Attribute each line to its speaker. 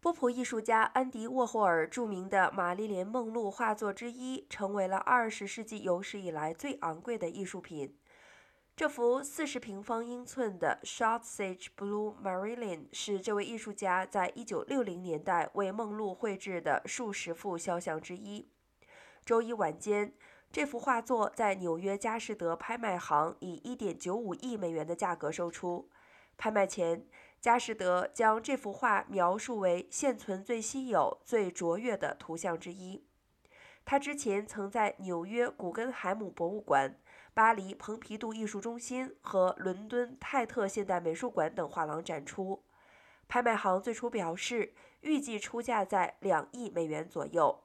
Speaker 1: 波普艺术家安迪沃霍尔著名的《玛丽莲梦露》画作之一，成为了二十世纪有史以来最昂贵的艺术品。这幅四十平方英寸的 Short Sage Blue Marilyn 是这位艺术家在一九六零年代为梦露绘制的数十幅肖像之一。周一晚间，这幅画作在纽约佳士得拍卖行以一点九五亿美元的价格售出。拍卖前，佳士得将这幅画描述为现存最稀有、最卓越的图像之一。他之前曾在纽约古根海姆博物馆。巴黎蓬皮杜艺术中心和伦敦泰特现代美术馆等画廊展出。拍卖行最初表示，预计出价在两亿美元左右。